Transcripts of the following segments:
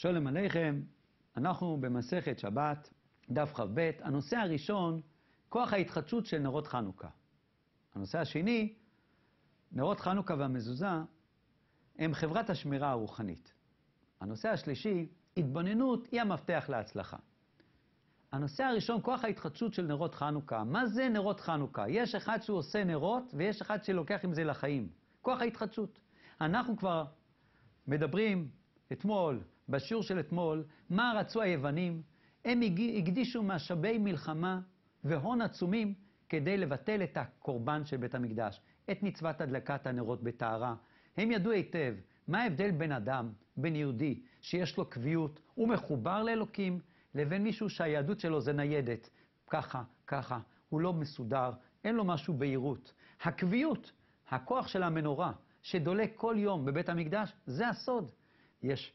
שולם עליכם, אנחנו במסכת שבת, דף כ"ב. הנושא הראשון, כוח ההתחדשות של נרות חנוכה. הנושא השני, נרות חנוכה והמזוזה הם חברת השמירה הרוחנית. הנושא השלישי, התבוננות היא המפתח להצלחה. הנושא הראשון, כוח ההתחדשות של נרות חנוכה. מה זה נרות חנוכה? יש אחד שהוא עושה נרות ויש אחד שלוקח עם זה לחיים. כוח ההתחדשות. אנחנו כבר מדברים אתמול, בשיעור של אתמול, מה רצו היוונים? הם הקדישו משאבי מלחמה והון עצומים כדי לבטל את הקורבן של בית המקדש, את מצוות הדלקת הנרות בטהרה. הם ידעו היטב מה ההבדל בין אדם, בין יהודי, שיש לו קביעות, הוא מחובר לאלוקים, לבין מישהו שהיהדות שלו זה ניידת. ככה, ככה, הוא לא מסודר, אין לו משהו בהירות. הקביעות, הכוח של המנורה, שדולק כל יום בבית המקדש, זה הסוד. יש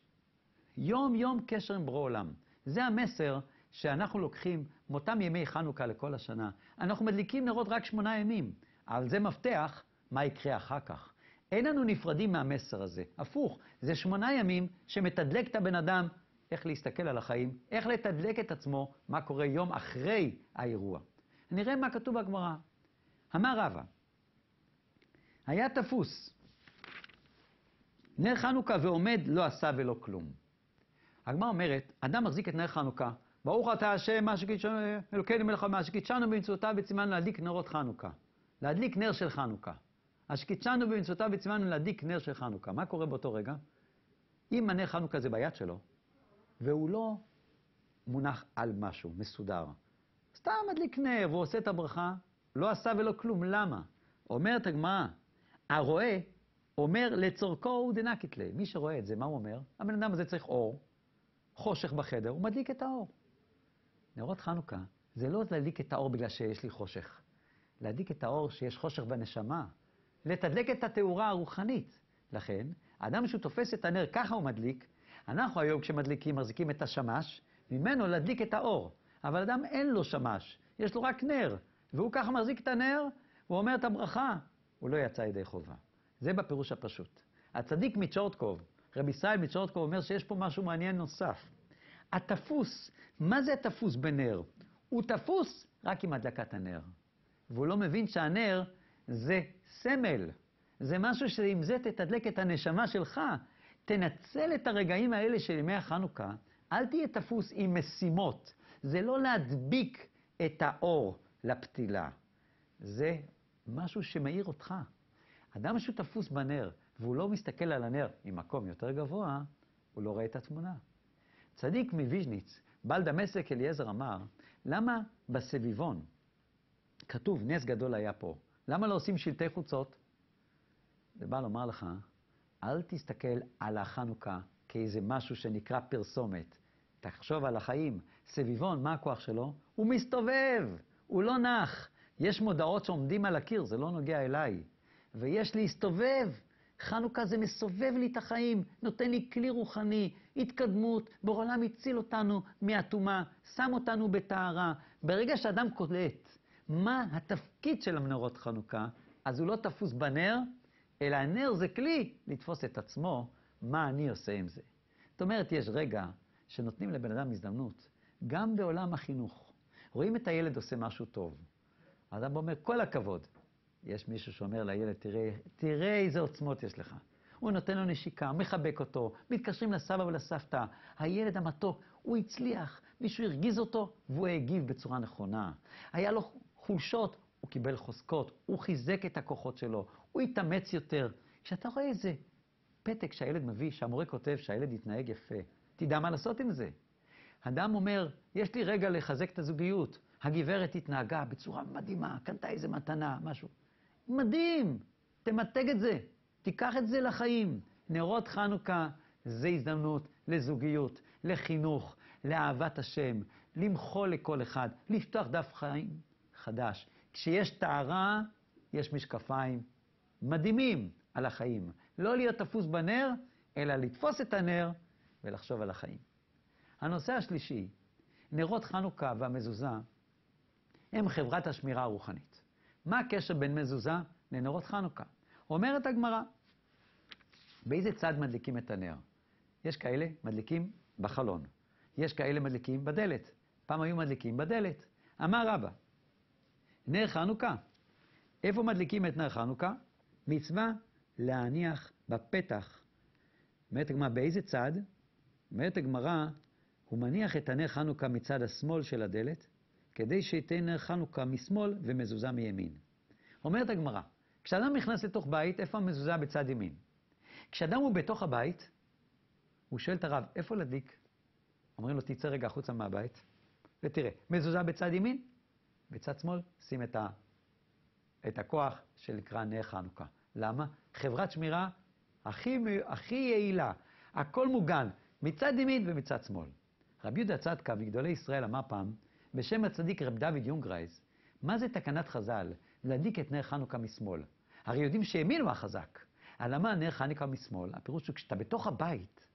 יום-יום קשר עם ברוא עולם. זה המסר שאנחנו לוקחים מאותם ימי חנוכה לכל השנה. אנחנו מדליקים נרות רק שמונה ימים, אבל זה מפתח מה יקרה אחר כך. אין לנו נפרדים מהמסר הזה. הפוך, זה שמונה ימים שמתדלק את הבן אדם איך להסתכל על החיים, איך לתדלק את עצמו, מה קורה יום אחרי האירוע. נראה מה כתוב בגמרא. אמר רבא, היה תפוס, נר חנוכה ועומד לא עשה ולא כלום. הגמרא אומרת, אדם מחזיק את נר חנוכה, ברוך אתה השם, מה שקידשנו, אלוקינו מלך מה שקידשנו במצוותיו וציוונו להדליק נרות חנוכה. להדליק נר של חנוכה. אשר קידשנו במצוותיו וציוונו להדליק נר של חנוכה. מה קורה באותו רגע? אם הנר חנוכה זה ביד שלו, והוא לא מונח על משהו, מסודר. סתם מדליק נר והוא עושה את הברכה, לא עשה ולא כלום. למה? אומרת הגמרא, הרואה אומר לצורכו הוא דנקית ליה. מי שרואה את זה, מה הוא אומר? הבן אדם הזה צריך אור, חושך בחדר, הוא מדליק את האור. נרות חנוכה זה לא להדליק את האור בגלל שיש לי חושך. להדליק את האור שיש חושך בנשמה. לתדלק את התאורה הרוחנית. לכן, האדם שהוא תופס את הנר, ככה הוא מדליק. אנחנו היום כשמדליקים, מחזיקים את השמש, ממנו להדליק את האור. אבל אדם אין לו שמש, יש לו רק נר. והוא ככה מחזיק את הנר, הוא אומר את הברכה, הוא לא יצא ידי חובה. זה בפירוש הפשוט. הצדיק מצ'ורטקוב, רבי ישראל מצ'ורטקוב אומר שיש פה משהו מעניין נוסף. התפוס, מה זה התפוס בנר? הוא תפוס רק עם הדלקת הנר. והוא לא מבין שהנר זה סמל. זה משהו שעם זה תתדלק את הנשמה שלך. תנצל את הרגעים האלה של ימי החנוכה, אל תהיה תפוס עם משימות. זה לא להדביק את האור לפתילה. זה משהו שמאיר אותך. אדם שהוא תפוס בנר, והוא לא מסתכל על הנר ממקום יותר גבוה, הוא לא רואה את התמונה. צדיק מוויז'ניץ, בעל דמשק אליעזר אמר, למה בסביבון כתוב נס גדול היה פה? למה לא עושים שלטי חוצות? זה בא לומר לך, אל תסתכל על החנוכה כאיזה משהו שנקרא פרסומת. תחשוב על החיים. סביבון, מה הכוח שלו? הוא מסתובב, הוא לא נח. יש מודעות שעומדים על הקיר, זה לא נוגע אליי. ויש להסתובב. חנוכה זה מסובב לי את החיים, נותן לי כלי רוחני, התקדמות, בעולם הציל אותנו מהטומאה, שם אותנו בטהרה. ברגע שאדם קולט מה התפקיד של המנורות חנוכה, אז הוא לא תפוס בנר, אלא הנר זה כלי לתפוס את עצמו, מה אני עושה עם זה. זאת אומרת, יש רגע שנותנים לבן אדם הזדמנות, גם בעולם החינוך. רואים את הילד עושה משהו טוב. האדם אומר, כל הכבוד. יש מישהו שאומר לילד, תראה, תראה איזה עוצמות יש לך. הוא נותן לו נשיקה, מחבק אותו, מתקשרים לסבא ולסבתא. הילד המתוק, הוא הצליח, מישהו הרגיז אותו, והוא הגיב בצורה נכונה. היה לו חולשות, הוא קיבל חוזקות, הוא חיזק את הכוחות שלו, הוא התאמץ יותר. כשאתה רואה איזה פתק שהילד מביא, שהמורה כותב שהילד יתנהג יפה, תדע מה לעשות עם זה. אדם אומר, יש לי רגע לחזק את הזוגיות. הגברת התנהגה בצורה מדהימה, קנתה איזה מתנה, משהו. מדהים, תמתג את זה, תיקח את זה לחיים. נרות חנוכה זה הזדמנות לזוגיות, לחינוך, לאהבת השם, למחול לכל אחד, לפתוח דף חיים חדש. כשיש טהרה, יש משקפיים מדהימים על החיים. לא להיות תפוס בנר, אלא לתפוס את הנר ולחשוב על החיים. הנושא השלישי, נרות חנוכה והמזוזה הם חברת השמירה הרוחנית. מה הקשר בין מזוזה לנרות חנוכה? אומרת הגמרא, באיזה צד מדליקים את הנר? יש כאלה, מדליקים בחלון. יש כאלה מדליקים בדלת. פעם היו מדליקים בדלת. אמר רבא, נר חנוכה. איפה מדליקים את נר חנוכה? מצווה להניח בפתח. אומרת הגמרא, באיזה צד? אומרת הגמרא, הוא מניח את הנר חנוכה מצד השמאל של הדלת, כדי שייתן נר חנוכה משמאל ומזוזה מימין. אומרת הגמרא, כשאדם נכנס לתוך בית, איפה המזוזה בצד ימין? כשאדם הוא בתוך הבית, הוא שואל את הרב, איפה להדליק? אומרים לו, תצא רגע החוצה מהבית, ותראה, מזוזה בצד ימין, בצד שמאל, שים את, ה, את הכוח שנקרא נר חנוכה. למה? חברת שמירה הכי, הכי יעילה, הכל מוגן, מצד ימין ומצד שמאל. רבי יהודה צדקה, מגדולי ישראל, אמר פעם, בשם הצדיק רב דוד יונגרייז, מה זה תקנת חז"ל? להדליק את נר חנוכה משמאל. הרי יודעים שימין הוא החזק. על למה נר חנוכה משמאל? הפירוש הוא כשאתה בתוך הבית,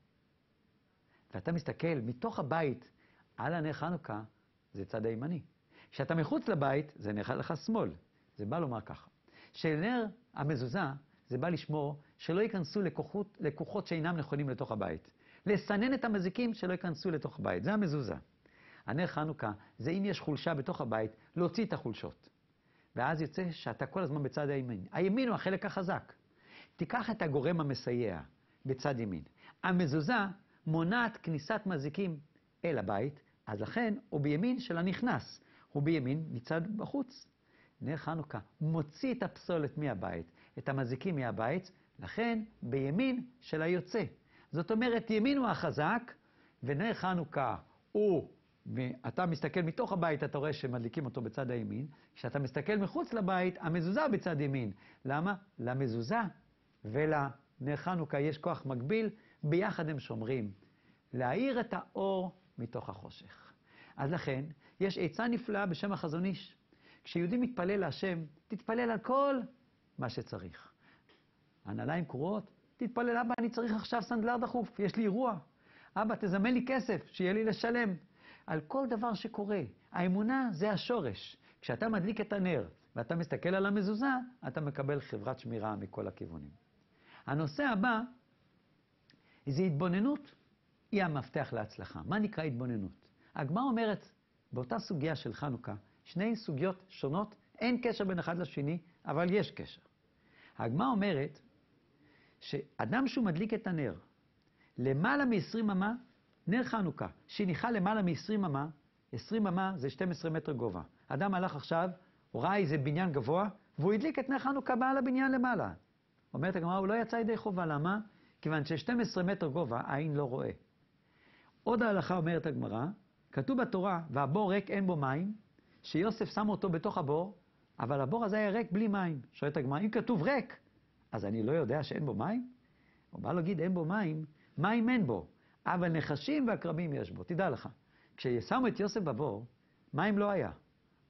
ואתה מסתכל מתוך הבית על הנר חנוכה, זה צד הימני. כשאתה מחוץ לבית, זה נר לך שמאל. זה בא לומר ככה. שנר המזוזה, זה בא לשמור שלא ייכנסו לקוחות, לקוחות שאינם נכונים לתוך הבית. לסנן את המזיקים שלא ייכנסו לתוך הבית. זה המזוזה. הנר חנוכה זה אם יש חולשה בתוך הבית, להוציא את החולשות. ואז יוצא שאתה כל הזמן בצד הימין. הימין הוא החלק החזק. תיקח את הגורם המסייע בצד ימין. המזוזה מונעת כניסת מזיקים אל הבית, אז לכן הוא בימין של הנכנס, הוא בימין מצד בחוץ. נר חנוכה מוציא את הפסולת מהבית, את המזיקים מהבית, לכן בימין של היוצא. זאת אומרת, ימין הוא החזק, ונר חנוכה הוא, אתה מסתכל מתוך הבית, אתה רואה שמדליקים אותו בצד הימין, כשאתה מסתכל מחוץ לבית, המזוזה בצד ימין. למה? למזוזה ולנר חנוכה יש כוח מקביל, ביחד הם שומרים. להאיר את האור מתוך החושך. אז לכן, יש עצה נפלאה בשם החזון איש. כשיהודי מתפלל להשם, תתפלל על כל מה שצריך. הנעליים קרועות, תתפלל, אבא, אני צריך עכשיו סנדלר דחוף, יש לי אירוע. אבא, תזמן לי כסף, שיהיה לי לשלם. על כל דבר שקורה. האמונה זה השורש. כשאתה מדליק את הנר ואתה מסתכל על המזוזה, אתה מקבל חברת שמירה מכל הכיוונים. הנושא הבא זה התבוננות, היא המפתח להצלחה. מה נקרא התבוננות? הגמרא אומרת, באותה סוגיה של חנוכה, שני סוגיות שונות, אין קשר בין אחד לשני, אבל יש קשר. הגמרא אומרת שאדם שהוא מדליק את הנר למעלה מ-20 אמה, נר חנוכה, שניחה למעלה מ-20 אמה, 20 אמה זה 12 מטר גובה. אדם הלך עכשיו, הוא ראה איזה בניין גבוה, והוא הדליק את נר חנוכה מעל הבניין למעלה. אומרת הגמרא, הוא לא יצא ידי חובה, למה? כיוון ש-12 מטר גובה, העין לא רואה. עוד ההלכה אומרת הגמרא, כתוב בתורה, והבור ריק אין בו מים, שיוסף שם אותו בתוך הבור, אבל הבור הזה היה ריק בלי מים. שואלת הגמרא, אם כתוב ריק, אז אני לא יודע שאין בו מים? הוא בא להגיד אין בו מים, מים אין בו, אבל נחשים ועקרבים יש בו. תדע לך, כששמו את יוסף בבור, מים לא היה.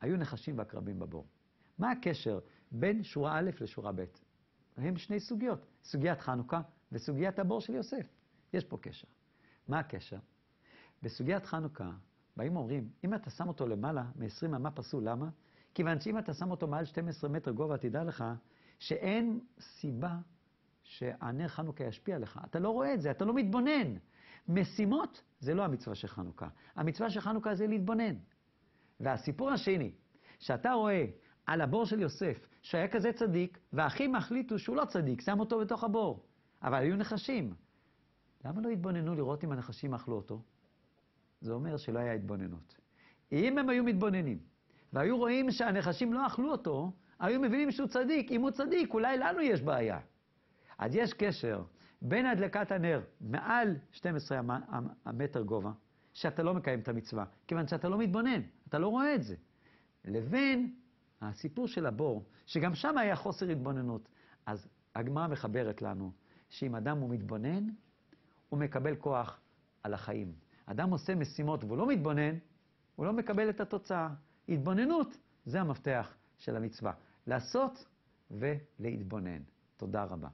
היו נחשים ועקרבים בבור. מה הקשר בין שורה א' לשורה ב'? הם שני סוגיות, סוגיית חנוכה וסוגיית הבור של יוסף. יש פה קשר. מה הקשר? בסוגיית חנוכה, באים ואומרים, אם אתה שם אותו למעלה מ-20 אמה פסול, למה? כיוון שאם אתה שם אותו מעל 12 מטר גובה, תדע לך שאין סיבה שהנר חנוכה ישפיע עליך. אתה לא רואה את זה, אתה לא מתבונן. משימות זה לא המצווה של חנוכה. המצווה של חנוכה זה להתבונן. והסיפור השני, שאתה רואה על הבור של יוסף, שהיה כזה צדיק, והאחים החליטו שהוא לא צדיק, שם אותו בתוך הבור. אבל היו נחשים. למה לא התבוננו לראות אם הנחשים אכלו אותו? זה אומר שלא היה התבוננות. אם הם היו מתבוננים, והיו רואים שהנחשים לא אכלו אותו, היו מבינים שהוא צדיק. אם הוא צדיק, אולי לנו יש בעיה. אז יש קשר בין הדלקת הנר מעל 12 המטר גובה, שאתה לא מקיים את המצווה, כיוון שאתה לא מתבונן, אתה לא רואה את זה, לבין הסיפור של הבור, שגם שם היה חוסר התבוננות. אז הגמרא מחברת לנו שאם אדם הוא מתבונן, הוא מקבל כוח על החיים. אדם עושה משימות והוא לא מתבונן, הוא לא מקבל את התוצאה. התבוננות זה המפתח של המצווה. לעשות ולהתבונן. תודה רבה.